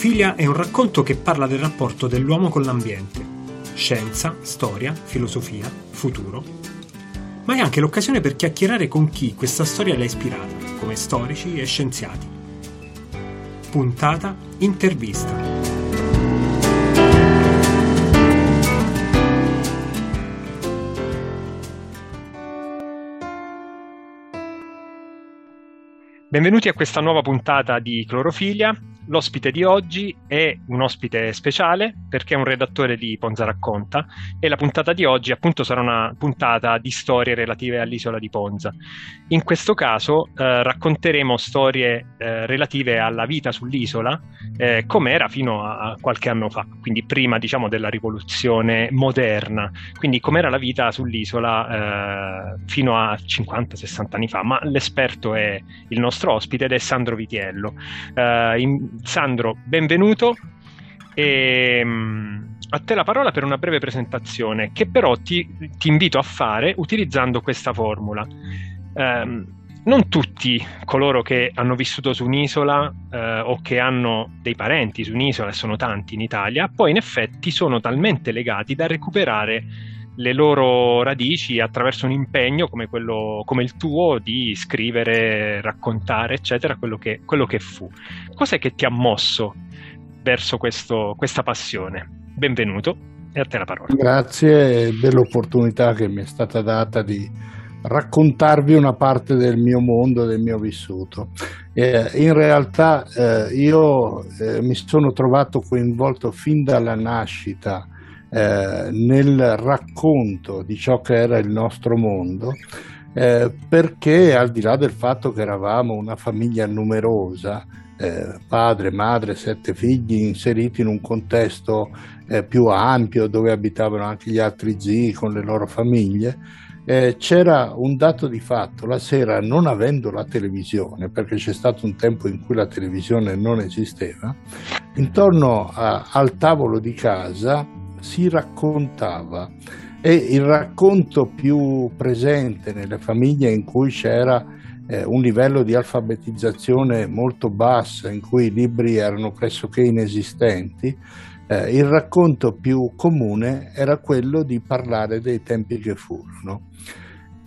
Clorofilia è un racconto che parla del rapporto dell'uomo con l'ambiente. Scienza, storia, filosofia, futuro. Ma è anche l'occasione per chiacchierare con chi questa storia l'ha ispirata, come storici e scienziati. Puntata Intervista. Benvenuti a questa nuova puntata di Clorofilia. L'ospite di oggi è un ospite speciale perché è un redattore di Ponza Racconta e la puntata di oggi appunto sarà una puntata di storie relative all'isola di Ponza. In questo caso eh, racconteremo storie eh, relative alla vita sull'isola eh, com'era fino a, qualche anno fa, quindi prima diciamo della rivoluzione moderna, quindi com'era la vita sull'isola eh, fino a 50-60 anni fa, ma l'esperto è il nostro ospite ed è Sandro Vitiello. Eh, in, Sandro, benvenuto. E, um, a te la parola per una breve presentazione che però ti, ti invito a fare utilizzando questa formula. Um, non tutti coloro che hanno vissuto su un'isola eh, o che hanno dei parenti su un'isola, e sono tanti in Italia, poi in effetti sono talmente legati da recuperare le loro radici attraverso un impegno come, quello, come il tuo di scrivere, raccontare, eccetera, quello che, quello che fu. Cos'è che ti ha mosso verso questo, questa passione? Benvenuto e a te la parola. Grazie dell'opportunità che mi è stata data di raccontarvi una parte del mio mondo, del mio vissuto. Eh, in realtà eh, io eh, mi sono trovato coinvolto fin dalla nascita eh, nel racconto di ciò che era il nostro mondo, eh, perché al di là del fatto che eravamo una famiglia numerosa, eh, padre, madre, sette figli inseriti in un contesto eh, più ampio dove abitavano anche gli altri zii con le loro famiglie, eh, c'era un dato di fatto, la sera non avendo la televisione, perché c'è stato un tempo in cui la televisione non esisteva, intorno a, al tavolo di casa si raccontava e il racconto più presente nelle famiglie in cui c'era eh, un livello di alfabetizzazione molto basso, in cui i libri erano pressoché inesistenti, eh, il racconto più comune era quello di parlare dei tempi che furono.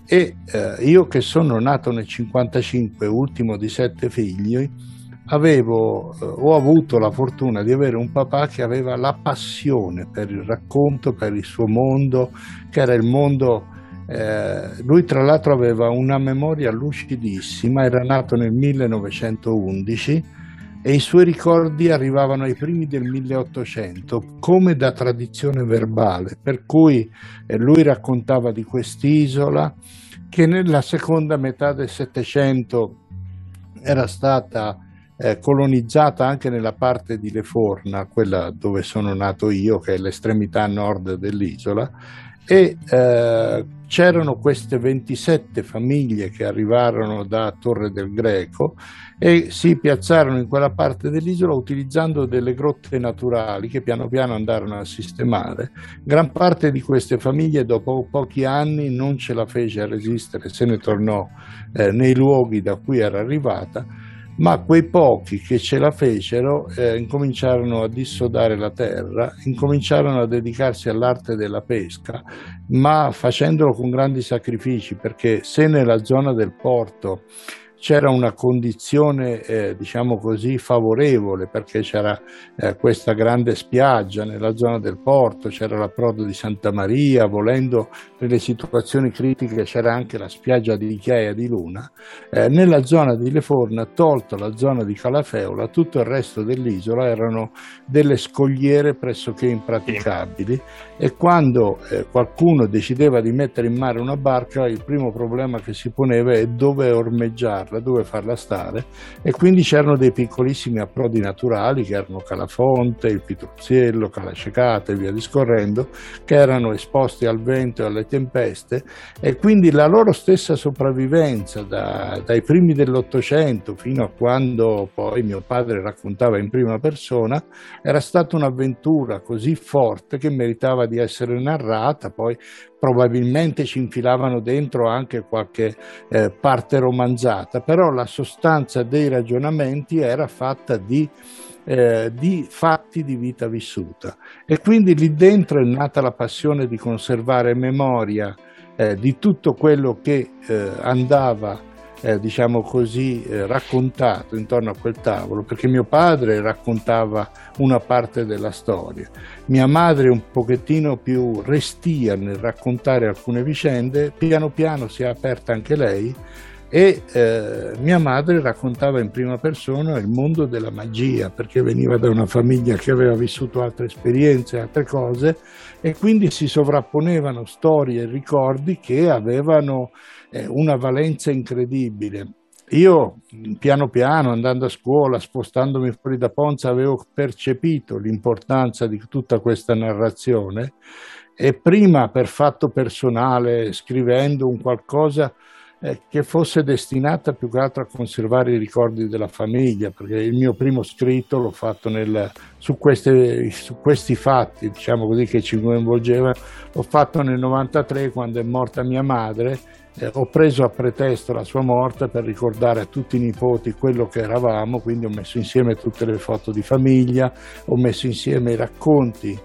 E eh, io che sono nato nel 1955, ultimo di sette figli, avevo, eh, ho avuto la fortuna di avere un papà che aveva la passione per il racconto, per il suo mondo, che era il mondo... Eh, lui tra l'altro aveva una memoria lucidissima, era nato nel 1911 e i suoi ricordi arrivavano ai primi del 1800 come da tradizione verbale, per cui eh, lui raccontava di quest'isola che nella seconda metà del Settecento era stata eh, colonizzata anche nella parte di Leforna, quella dove sono nato io, che è l'estremità nord dell'isola, e eh, c'erano queste 27 famiglie che arrivarono da Torre del Greco e si piazzarono in quella parte dell'isola utilizzando delle grotte naturali che piano piano andarono a sistemare. Gran parte di queste famiglie dopo pochi anni non ce la fece a resistere, se ne tornò eh, nei luoghi da cui era arrivata ma quei pochi che ce la fecero eh, incominciarono a dissodare la terra, incominciarono a dedicarsi all'arte della pesca, ma facendolo con grandi sacrifici, perché se nella zona del porto c'era una condizione, eh, diciamo così, favorevole perché c'era eh, questa grande spiaggia nella zona del porto, c'era l'approdo di Santa Maria, volendo nelle situazioni critiche c'era anche la spiaggia di Chiaia di Luna. Eh, nella zona di Leforna, tolto la zona di Calafeola, tutto il resto dell'isola erano delle scogliere pressoché impraticabili e quando eh, qualcuno decideva di mettere in mare una barca, il primo problema che si poneva è dove ormeggiarla farla, dove farla stare e quindi c'erano dei piccolissimi approdi naturali che erano Calafonte, il Pitruzziello, Calascecata e via discorrendo, che erano esposti al vento e alle tempeste e quindi la loro stessa sopravvivenza da, dai primi dell'Ottocento fino a quando poi mio padre raccontava in prima persona era stata un'avventura così forte che meritava di essere narrata, poi probabilmente ci infilavano dentro anche qualche eh, parte romanzata, però la sostanza dei ragionamenti era fatta di eh, di fatti di vita vissuta. E quindi lì dentro è nata la passione di conservare memoria eh, di tutto quello che eh, andava eh, diciamo così, eh, raccontato intorno a quel tavolo, perché mio padre raccontava una parte della storia, mia madre un pochettino più restia nel raccontare alcune vicende, piano piano si è aperta anche lei e eh, mia madre raccontava in prima persona il mondo della magia perché veniva da una famiglia che aveva vissuto altre esperienze, altre cose e quindi si sovrapponevano storie e ricordi che avevano una valenza incredibile. Io piano piano andando a scuola, spostandomi fuori da Ponza, avevo percepito l'importanza di tutta questa narrazione e prima per fatto personale, scrivendo un qualcosa eh, che fosse destinata più che altro a conservare i ricordi della famiglia, perché il mio primo scritto l'ho fatto nel, su, queste, su, questi fatti, diciamo così, che ci coinvolgevano, l'ho fatto nel 93 quando è morta mia madre. Eh, ho preso a pretesto la sua morte per ricordare a tutti i nipoti quello che eravamo, quindi ho messo insieme tutte le foto di famiglia, ho messo insieme i racconti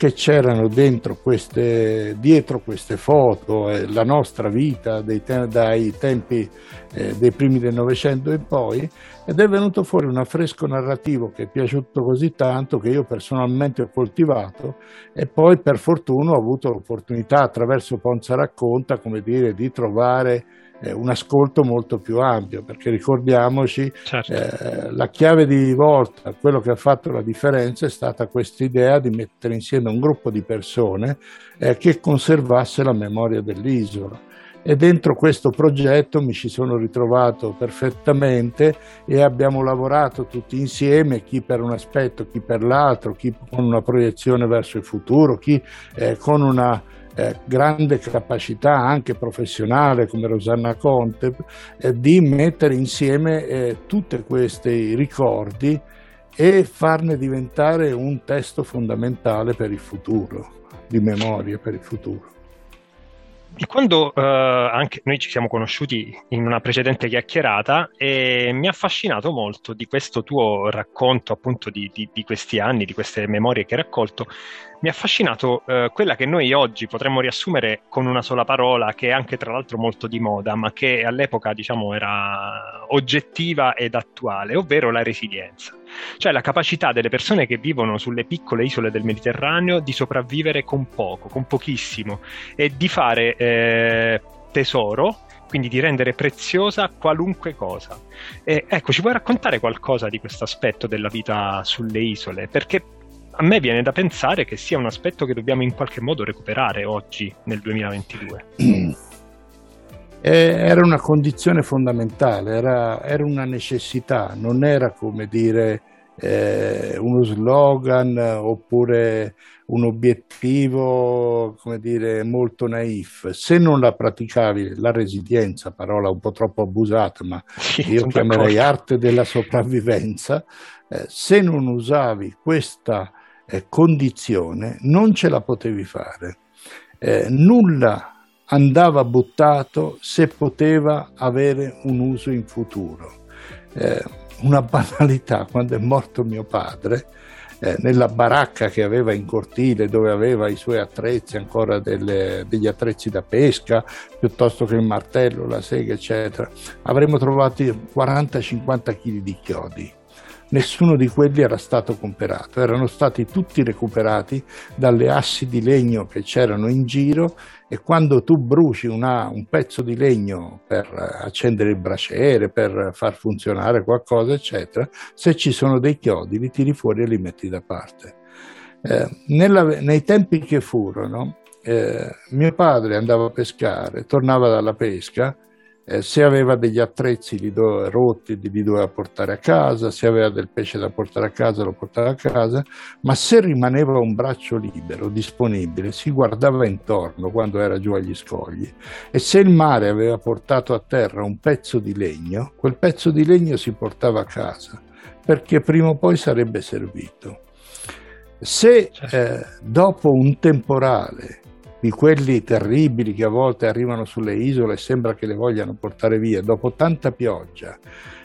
che c'erano dentro queste, dietro queste foto, eh, la nostra vita te- dai tempi eh, dei primi del Novecento in poi, ed è venuto fuori un affresco narrativo che è piaciuto così tanto che io personalmente ho coltivato e poi per fortuna ho avuto l'opportunità attraverso Ponza Racconta, come dire, di trovare eh, un ascolto molto più ampio, perché ricordiamoci, certo. eh, la chiave di volta, quello che ha fatto la differenza è stata questa idea di mettere insieme un gruppo di persone eh, che conservasse la memoria dell'isola. E dentro questo progetto mi ci sono ritrovato perfettamente e abbiamo lavorato tutti insieme, chi per un aspetto, chi per l'altro, chi con una proiezione verso il futuro, chi eh, con una eh, grande capacità anche professionale come Rosanna Conte eh, di mettere insieme eh, tutti questi ricordi e farne diventare un testo fondamentale per il futuro, di memoria per il futuro. E quando uh, anche noi ci siamo conosciuti in una precedente chiacchierata e mi ha affascinato molto di questo tuo racconto appunto di, di, di questi anni, di queste memorie che hai raccolto, mi ha affascinato uh, quella che noi oggi potremmo riassumere con una sola parola, che è anche tra l'altro molto di moda, ma che all'epoca diciamo era oggettiva ed attuale, ovvero la resilienza cioè la capacità delle persone che vivono sulle piccole isole del Mediterraneo di sopravvivere con poco, con pochissimo e di fare eh, tesoro quindi di rendere preziosa qualunque cosa. E, ecco, ci puoi raccontare qualcosa di questo aspetto della vita sulle isole? Perché a me viene da pensare che sia un aspetto che dobbiamo in qualche modo recuperare oggi, nel 2022. era una condizione fondamentale, era, era, una necessità, non era come dire eh, uno slogan oppure un obiettivo come dire, molto naif. Se non la praticavi, la resilienza, parola un po' troppo abusata, ma sì, io chiamerei d'accordo. arte della sopravvivenza, eh, se non usavi questa eh, condizione non ce la potevi fare. Eh, nulla andava buttato se poteva avere un uso in futuro. Eh, una banalità, quando è morto mio padre, eh, nella baracca che aveva in cortile dove aveva i suoi attrezzi, ancora delle, degli attrezzi da pesca, piuttosto che il martello, la sega, eccetera, avremmo trovato 40-50 kg di chiodi nessuno di quelli era stato comperato, erano stati tutti recuperati dalle assi di legno che c'erano in giro e quando tu bruci una, un pezzo di legno per accendere il braciere, per far funzionare qualcosa, eccetera, se ci sono dei chiodi li tiri fuori e li metti da parte. Eh, nella, nei tempi che furono, eh, mio padre andava a pescare, tornava dalla pesca eh, se aveva degli attrezzi li do, rotti li doveva portare a casa, se aveva del pesce da portare a casa lo portava a casa, ma se rimaneva un braccio libero, disponibile, si guardava intorno quando era giù agli scogli e se il mare aveva portato a terra un pezzo di legno, quel pezzo di legno si portava a casa perché prima o poi sarebbe servito. Se certo. eh, dopo un temporale di quelli terribili che a volte arrivano sulle isole e sembra che le vogliano portare via, dopo tanta pioggia,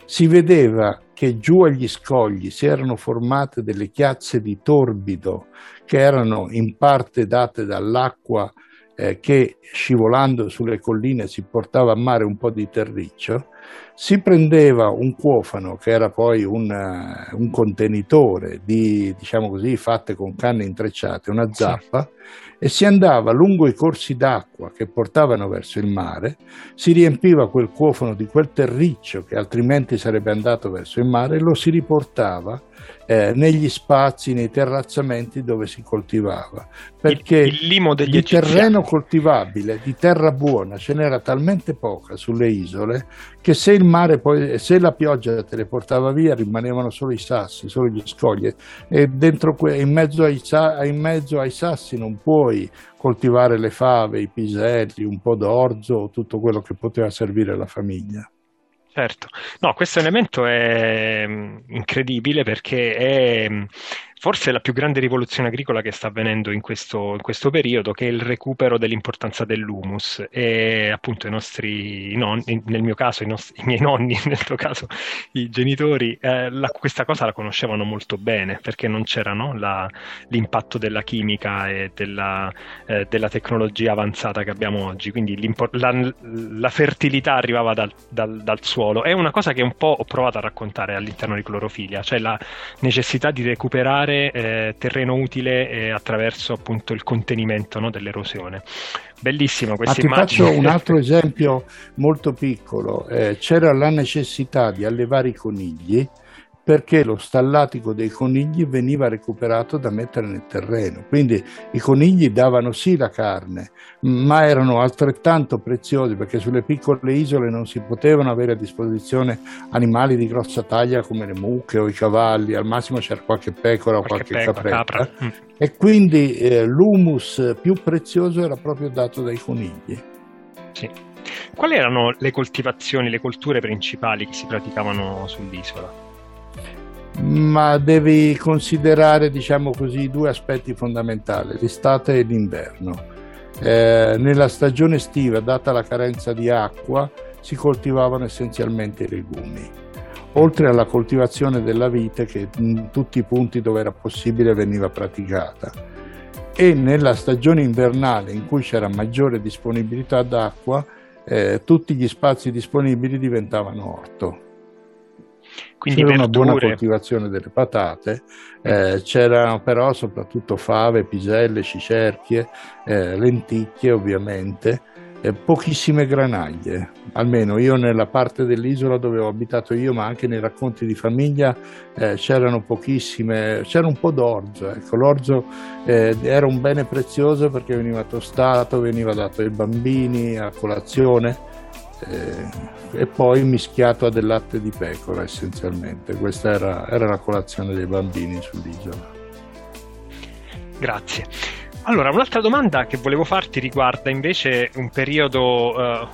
si vedeva che giù agli scogli si erano formate delle chiazze di torbido che erano in parte date dall'acqua eh, che scivolando sulle colline si portava a mare un po' di terriccio, si prendeva un cuofano che era poi un, uh, un contenitore di, diciamo così, fatte con canne intrecciate, una zappa, sì e si andava lungo i corsi d'acqua che portavano verso il mare, si riempiva quel cuofono di quel terriccio che altrimenti sarebbe andato verso il mare e lo si riportava eh, negli spazi, nei terrazzamenti dove si coltivava. Perché il, il limo degli di terreno coltivabile, di terra buona, ce n'era talmente poca sulle isole che se il mare poi, se la pioggia te le portava via, rimanevano solo i sassi, solo gli scogli. E dentro, in, mezzo ai, in mezzo ai sassi non puoi coltivare le fave, i piselli, un po' d'orzo, tutto quello che poteva servire alla famiglia. Certo, no, questo elemento è mm, incredibile perché è mm, forse la più grande rivoluzione agricola che sta avvenendo in questo, in questo periodo, che è il recupero dell'importanza dell'humus. E appunto i nostri nonni, nel mio caso i, nostri, i miei nonni, nel tuo caso i genitori, eh, la, questa cosa la conoscevano molto bene perché non c'era no, la, l'impatto della chimica e della, eh, della, tecnologia avanzata che abbiamo oggi. Quindi la, la, fertilità arrivava dal, dal, dal suolo. È una cosa che un po' ho provato a raccontare all'interno di clorofilia, cioè la necessità di recuperare creare eh, terreno utile eh, attraverso appunto il contenimento no, dell'erosione. Bellissima questa Ma immagine. Ti faccio un altro esempio molto piccolo. Eh, c'era la necessità di allevare i conigli perché lo stallatico dei conigli veniva recuperato da mettere nel terreno. Quindi i conigli davano sì la carne, ma erano altrettanto preziosi perché sulle piccole isole non si potevano avere a disposizione animali di grossa taglia come le mucche o i cavalli, al massimo c'era qualche pecora o qualche, qualche pecora, capretta. Capra. Mm. E quindi eh, l'humus più prezioso era proprio dato dai conigli. Sì. Quali erano le coltivazioni, le colture principali che si praticavano sull'isola? Ma devi considerare, diciamo così, due aspetti fondamentali, l'estate e l'inverno. Eh, nella stagione estiva, data la carenza di acqua, si coltivavano essenzialmente i legumi, oltre alla coltivazione della vite che in tutti i punti dove era possibile veniva praticata. E nella stagione invernale, in cui c'era maggiore disponibilità d'acqua, eh, tutti gli spazi disponibili diventavano orto quindi c'era verdure. una buona coltivazione delle patate, eh, c'erano però soprattutto fave, piselle, cicerchie, eh, lenticchie ovviamente, eh, pochissime granaglie, almeno io nella parte dell'isola dove ho abitato io, ma anche nei racconti di famiglia eh, c'erano pochissime, c'era un po' d'orzo, ecco, l'orzo eh, era un bene prezioso perché veniva tostato, veniva dato ai bambini a colazione eh, e poi mischiato a del latte di pecora essenzialmente. Questa era, era la colazione dei bambini sull'isola. Grazie. Allora, un'altra domanda che volevo farti riguarda invece un periodo eh,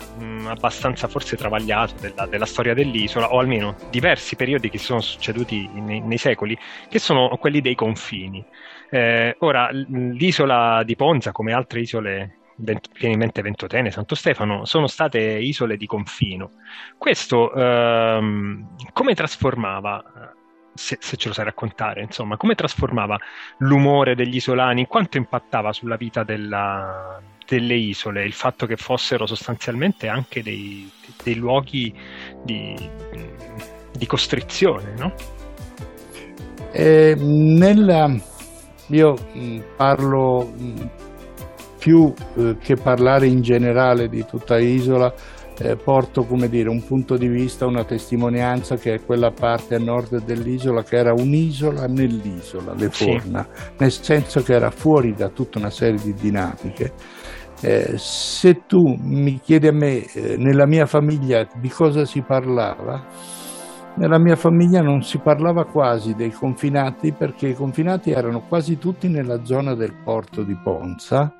abbastanza forse travagliato della, della, storia dell'isola, o almeno diversi periodi che sono succeduti nei, nei secoli, che sono quelli dei confini. Eh, ora, l'isola di Ponza, come altre isole viene in mente Ventotene, Santo Stefano, sono state isole di confino. Questo ehm, come trasformava, se, se, ce lo sai raccontare, insomma, come trasformava l'umore degli isolani, quanto impattava sulla vita della, delle isole il fatto che fossero sostanzialmente anche dei, dei luoghi di, di costrizione, no? Eh, nella, io parlo più eh, che parlare in generale di tutta l'isola, eh, porto come dire, un punto di vista, una testimonianza che è quella parte a nord dell'isola che era un'isola nell'isola, le Forna, sì. nel senso che era fuori da tutta una serie di dinamiche. Eh, se tu mi chiedi a me, eh, nella mia famiglia, di cosa si parlava, nella mia famiglia non si parlava quasi dei confinati perché i confinati erano quasi tutti nella zona del porto di Ponza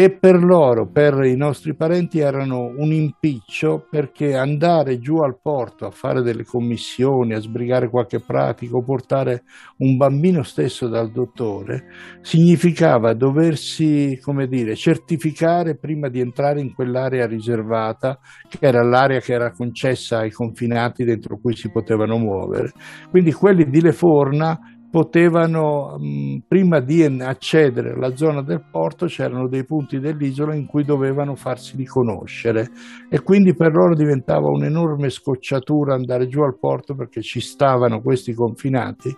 e per loro, per i nostri parenti, erano un impiccio perché andare giù al porto a fare delle commissioni, a sbrigare qualche pratica o portare un bambino stesso dal dottore significava doversi, come dire, certificare prima di entrare in quell'area riservata, che era l'area che era concessa ai confinati dentro cui si potevano muovere. Quindi quelli di Leforna potevano, mh, prima di accedere alla zona del porto, c'erano dei punti dell'isola in cui dovevano farsi riconoscere e quindi per loro diventava un'enorme scocciatura andare giù al porto perché ci stavano questi confinati,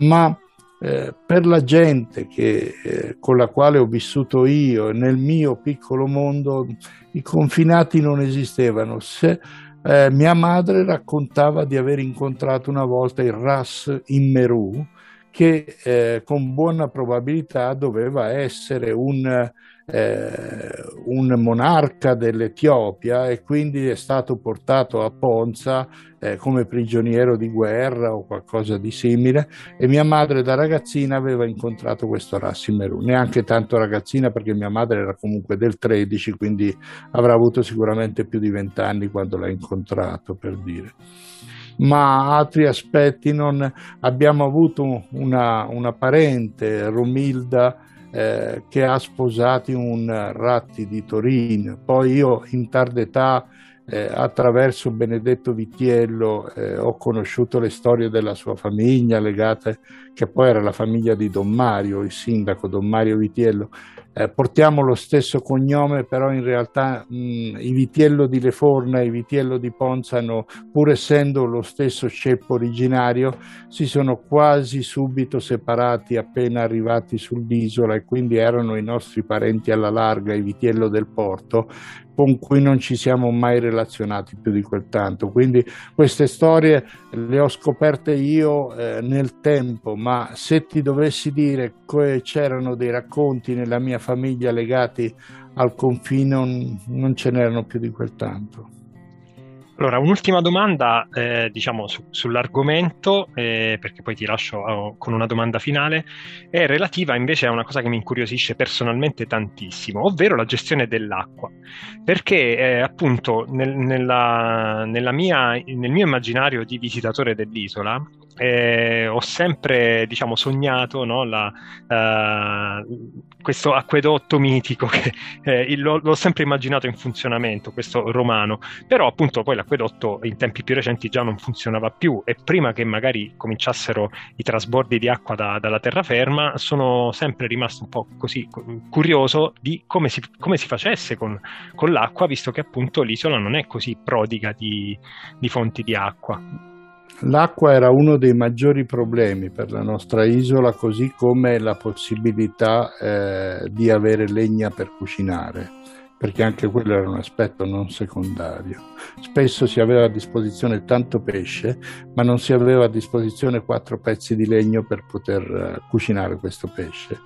ma eh, per la gente che, eh, con la quale ho vissuto io nel mio piccolo mondo i confinati non esistevano. Se, eh, mia madre raccontava di aver incontrato una volta il Ras in Merù, che eh, con buona probabilità doveva essere un, eh, un monarca dell'Etiopia e quindi è stato portato a Ponza eh, come prigioniero di guerra o qualcosa di simile. E mia madre da ragazzina aveva incontrato questo Rassimeru, neanche tanto ragazzina perché mia madre era comunque del 13 quindi avrà avuto sicuramente più di 20 anni quando l'ha incontrato per dire ma altri aspetti non abbiamo avuto una, una parente, Romilda, eh, che ha sposato un Ratti di Torino. Poi io in tarda età, eh, attraverso Benedetto Vitiello, eh, ho conosciuto le storie della sua famiglia legate, che poi era la famiglia di Don Mario, il sindaco Don Mario Vitiello, eh, portiamo lo stesso cognome, però in realtà mh, i Vitiello di Leforna e i Vitiello di Ponzano, pur essendo lo stesso ceppo originario, si sono quasi subito separati appena arrivati sull'isola e quindi erano i nostri parenti alla larga, i Vitiello del Porto, con cui non ci siamo mai relazionati più di quel tanto. Quindi queste storie le ho scoperte io eh, nel tempo, ma se ti dovessi dire che c'erano dei racconti nella mia famiglia legati al confine, non, ce n'erano più di quel tanto. Allora, un'ultima domanda, eh, diciamo, su, sull'argomento, eh, perché poi ti lascio oh, con una domanda finale, è relativa invece a una cosa che mi incuriosisce personalmente tantissimo, ovvero la gestione dell'acqua. Perché eh, appunto nel, nella, nella mia, nel mio immaginario di visitatore dell'isola, eh, ho sempre diciamo, sognato no, la, uh, questo acquedotto mitico che eh, l'ho, l'ho, sempre immaginato in funzionamento, questo romano, però appunto poi l'acquedotto in tempi più recenti già non funzionava più e prima che magari cominciassero i trasbordi di acqua da, dalla terraferma sono sempre rimasto un po' così curioso di come si, come si facesse con, con, l'acqua, visto che appunto l'isola non è così prodiga di, di fonti di acqua. L'acqua era uno dei maggiori problemi per la nostra isola, così come la possibilità eh, di avere legna per cucinare, perché anche quello era un aspetto non secondario. Spesso si aveva a disposizione tanto pesce, ma non si aveva a disposizione quattro pezzi di legno per poter uh, cucinare questo pesce.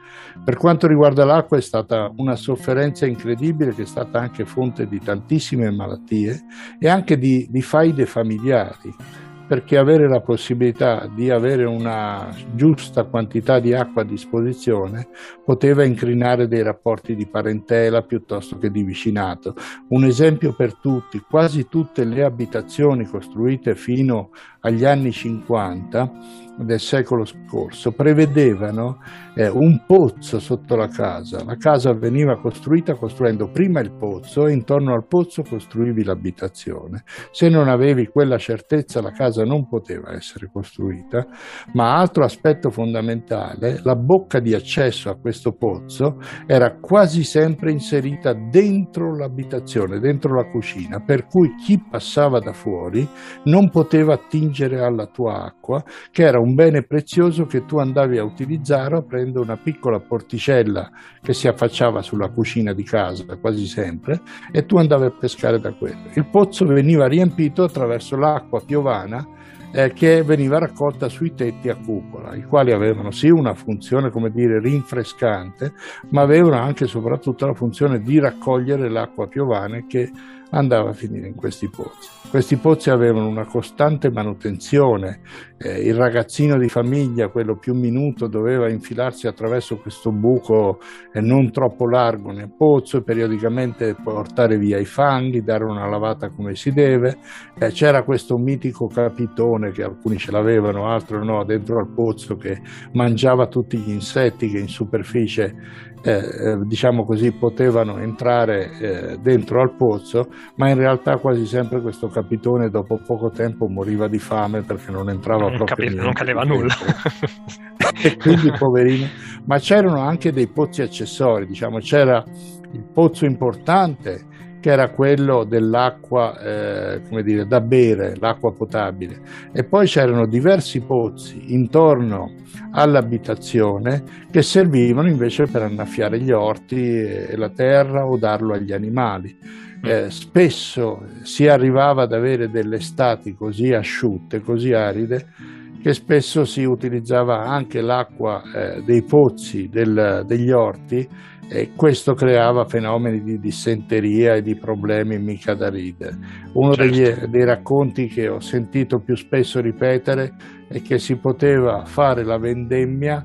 Per quanto riguarda l'acqua è stata una sofferenza incredibile che è stata anche fonte di tantissime malattie e anche di, di faide familiari perché avere la possibilità di avere una giusta quantità di acqua a disposizione poteva incrinare dei rapporti di parentela piuttosto che di vicinato. Un esempio per tutti, quasi tutte le abitazioni costruite fino agli anni 50 del secolo scorso prevedevano eh, un pozzo sotto la casa. La casa veniva costruita costruendo prima il pozzo e intorno al pozzo costruivi l'abitazione. Se non avevi quella certezza la casa non poteva essere costruita, ma altro aspetto fondamentale, la bocca di accesso a questo pozzo era quasi sempre inserita dentro l'abitazione, dentro la cucina, per cui chi passava da fuori non poteva attingere alla tua acqua, che era un bene prezioso che tu andavi a utilizzare aprendo una piccola porticella che si affacciava sulla cucina di casa quasi sempre e tu andavi a pescare da quello. Il pozzo veniva riempito attraverso l'acqua piovana eh, che veniva raccolta sui tetti a cupola, i quali avevano sì una funzione, come dire, rinfrescante, ma avevano anche e soprattutto la funzione di raccogliere l'acqua piovana che andava a finire in questi pozzi. Questi pozzi avevano una costante manutenzione, eh, il ragazzino di famiglia, quello più minuto, doveva infilarsi attraverso questo buco eh, non troppo largo nel pozzo e periodicamente portare via i fanghi, dare una lavata come si deve. Eh, c'era questo mitico capitone che alcuni ce l'avevano, altri no, dentro al pozzo che mangiava tutti gli insetti che in superficie eh, eh, diciamo così, potevano entrare eh, dentro al pozzo, ma in realtà quasi sempre questo capitone dopo poco tempo moriva di fame perché non entrava non proprio capi- Non cadeva nulla. e quindi poverino. Ma c'erano anche dei pozzi accessori, diciamo, c'era il pozzo importante che era quello dell'acqua eh, come dire, da bere, l'acqua potabile. E poi c'erano diversi pozzi intorno all'abitazione che servivano invece per annaffiare gli orti e la terra o darlo agli animali. Eh, spesso si arrivava ad avere delle estati così asciutte, così aride, che spesso si utilizzava anche l'acqua eh, dei pozzi del, degli orti e questo creava fenomeni di dissenteria e di problemi mica da ridere. Uno certo. degli, dei racconti che ho sentito più spesso ripetere è che si poteva fare la vendemmia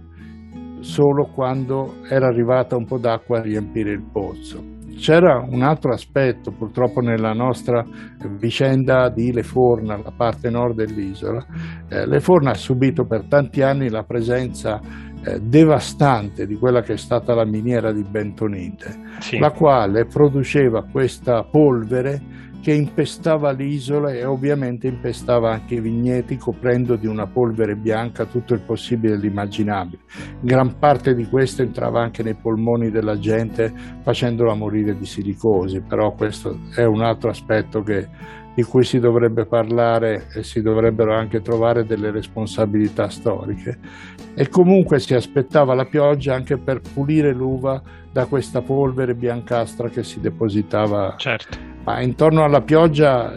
solo quando era arrivata un po' d'acqua a riempire il pozzo. C'era un altro aspetto, purtroppo nella nostra vicenda di Leforna, la parte nord dell'isola. Eh, Leforna ha subito per tanti anni la presenza eh, devastante di quella che è stata la miniera di Bentonite, sì. la quale produceva questa polvere che impestava l'isola e ovviamente impestava anche i vigneti coprendo di una polvere bianca tutto il possibile e l'immaginabile. Gran parte di questo entrava anche nei polmoni della gente facendola morire di silicosi, però questo è un altro aspetto che di cui si dovrebbe parlare e si dovrebbero anche trovare delle responsabilità storiche. E comunque si aspettava la pioggia anche per pulire l'uva da questa polvere biancastra che si depositava. Certo. Ma intorno alla pioggia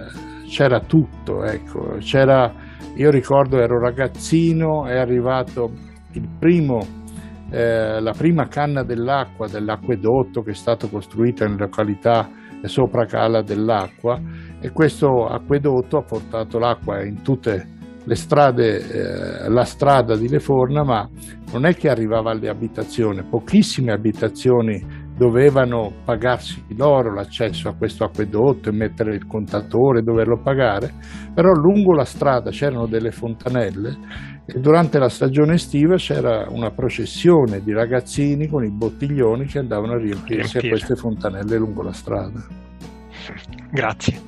c'era tutto, ecco. C'era, io ricordo ero ragazzino, è arrivato il primo eh, la prima canna dell'acqua dell'acquedotto che è stato costruito in località sopra Cala dell'Acqua e questo acquedotto ha portato l'acqua in tutte le strade, eh, la strada di Leforna, ma non è che arrivava alle abitazioni, pochissime abitazioni dovevano pagarsi loro l'accesso a questo acquedotto e mettere il contatore, doverlo pagare, però lungo la strada c'erano delle fontanelle e durante la stagione estiva c'era una processione di ragazzini con i bottiglioni che andavano a riempirsi a queste fontanelle lungo la strada. Grazie.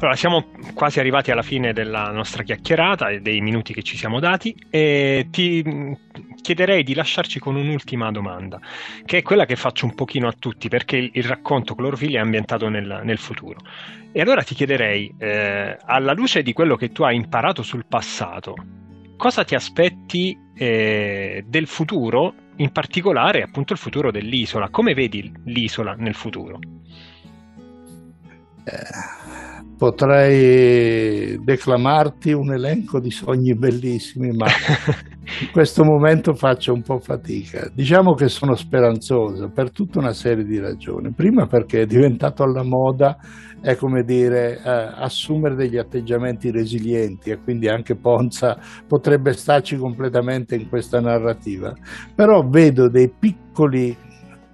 Allora, siamo quasi arrivati alla fine della nostra chiacchierata e dei minuti che ci siamo dati e ti chiederei di lasciarci con un'ultima domanda, che è quella che faccio un pochino a tutti, perché il, il racconto Clorofiglia è ambientato nel, nel, futuro. E allora ti chiederei, eh, alla luce di quello che tu hai imparato sul passato, cosa ti aspetti eh, del futuro, in particolare appunto il futuro dell'isola? Come vedi l'isola nel futuro? Eh, potrei declamarti un elenco di sogni bellissimi, ma in questo momento faccio un po' fatica. Diciamo che sono speranzoso per tutta una serie di ragioni. Prima perché è diventato alla moda è come dire eh, assumere degli atteggiamenti resilienti e quindi anche Ponza potrebbe starci completamente in questa narrativa. Però vedo dei piccoli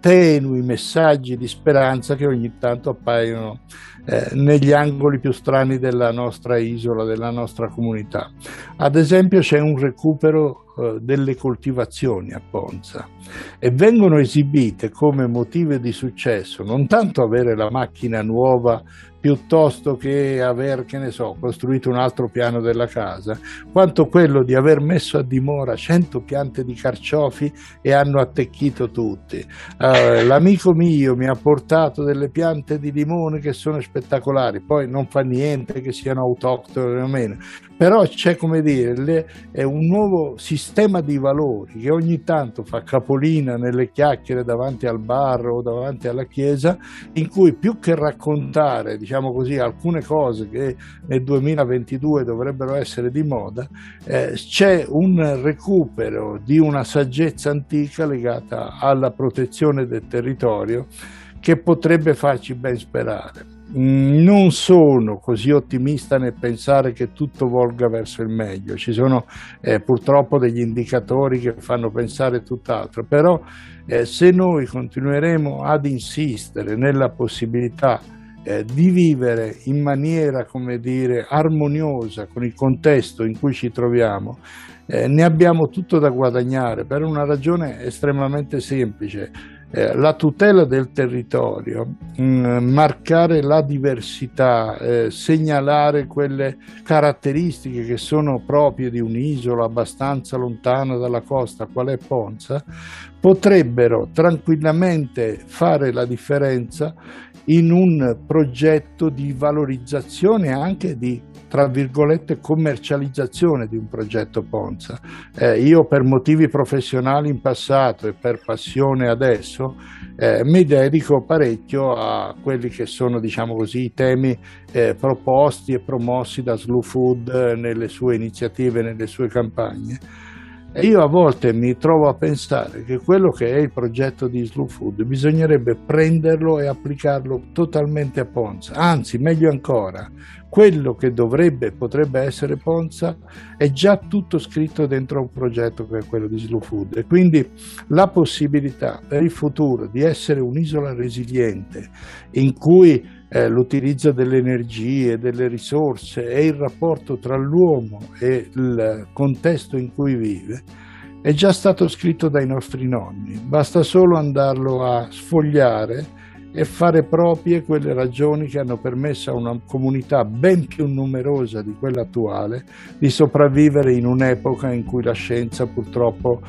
tenui messaggi di speranza che ogni tanto appaiono eh, negli angoli più strani della nostra isola, della nostra comunità. Ad esempio c'è un recupero eh, delle coltivazioni a Ponza e vengono esibite come motivo di successo non tanto avere la macchina nuova piuttosto che aver, che ne so, costruito un altro piano della casa, quanto quello di aver messo a dimora 100 piante di carciofi e hanno attecchito tutti. Uh, l'amico mio mi ha portato delle piante di limone che sono spettacolari, poi non fa niente che siano autoctone o meno, però c'è come dire, le, è un nuovo sistema di valori che ogni tanto fa capolina nelle chiacchiere davanti al bar o davanti alla chiesa, in cui più che raccontare, diciamo così, alcune cose che nel 2022 dovrebbero essere di moda, eh, c'è un recupero di una saggezza antica legata alla protezione del territorio che potrebbe farci ben sperare. Non sono così ottimista nel pensare che tutto volga verso il meglio, ci sono eh, purtroppo degli indicatori che fanno pensare tutt'altro, però eh, se noi continueremo ad insistere nella possibilità eh, di vivere in maniera, come dire, armoniosa con il contesto in cui ci troviamo, eh, ne abbiamo tutto da guadagnare per una ragione estremamente semplice. Eh, la tutela del territorio, mh, mm, marcare la diversità, eh, segnalare quelle caratteristiche che sono proprie di un'isola abbastanza lontana dalla costa, qual è Ponza, potrebbero tranquillamente fare la differenza in un progetto di valorizzazione anche di tra virgolette commercializzazione di un progetto Ponza. Eh, io per motivi professionali in passato e per passione adesso eh, mi dedico parecchio a quelli che sono diciamo così i temi eh, proposti e promossi da Slow Food nelle sue iniziative, nelle sue campagne e io a volte mi trovo a pensare che quello che è il progetto di Slow Food bisognerebbe prenderlo e applicarlo totalmente a Ponza. Anzi, meglio ancora, quello che dovrebbe, potrebbe essere Ponza è già tutto scritto dentro un progetto che è quello di Slow Food. E quindi la possibilità per il futuro di essere un'isola resiliente in cui eh, l'utilizzo delle energie, delle risorse e il rapporto tra l'uomo e il contesto in cui vive è già stato scritto dai nostri nonni, basta solo andarlo a sfogliare e fare proprie quelle ragioni che hanno permesso a una comunità ben più numerosa di quella attuale di sopravvivere in un'epoca in cui la scienza purtroppo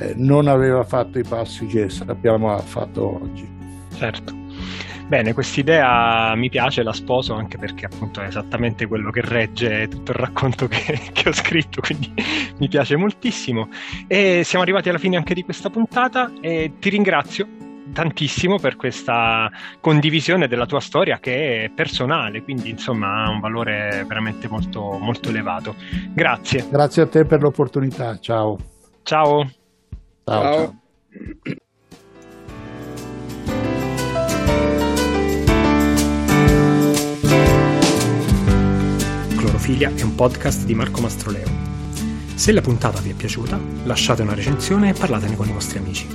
eh, non aveva fatto i passi che sappiamo ha fatto oggi. Certo. Bene, quest'idea mi piace, la sposo anche perché appunto è esattamente quello che regge tutto il racconto che, che, ho scritto, quindi mi piace moltissimo. E siamo arrivati alla fine anche di questa puntata e ti ringrazio tantissimo per questa condivisione della tua storia che è personale, quindi insomma ha un valore veramente molto, molto elevato. Grazie. Grazie a te per l'opportunità, ciao. Ciao. Ciao. ciao. ciao. Clorofilia è un podcast di Marco Mastroleo. Se la puntata vi è piaciuta, lasciate una recensione e parlatene con i vostri amici.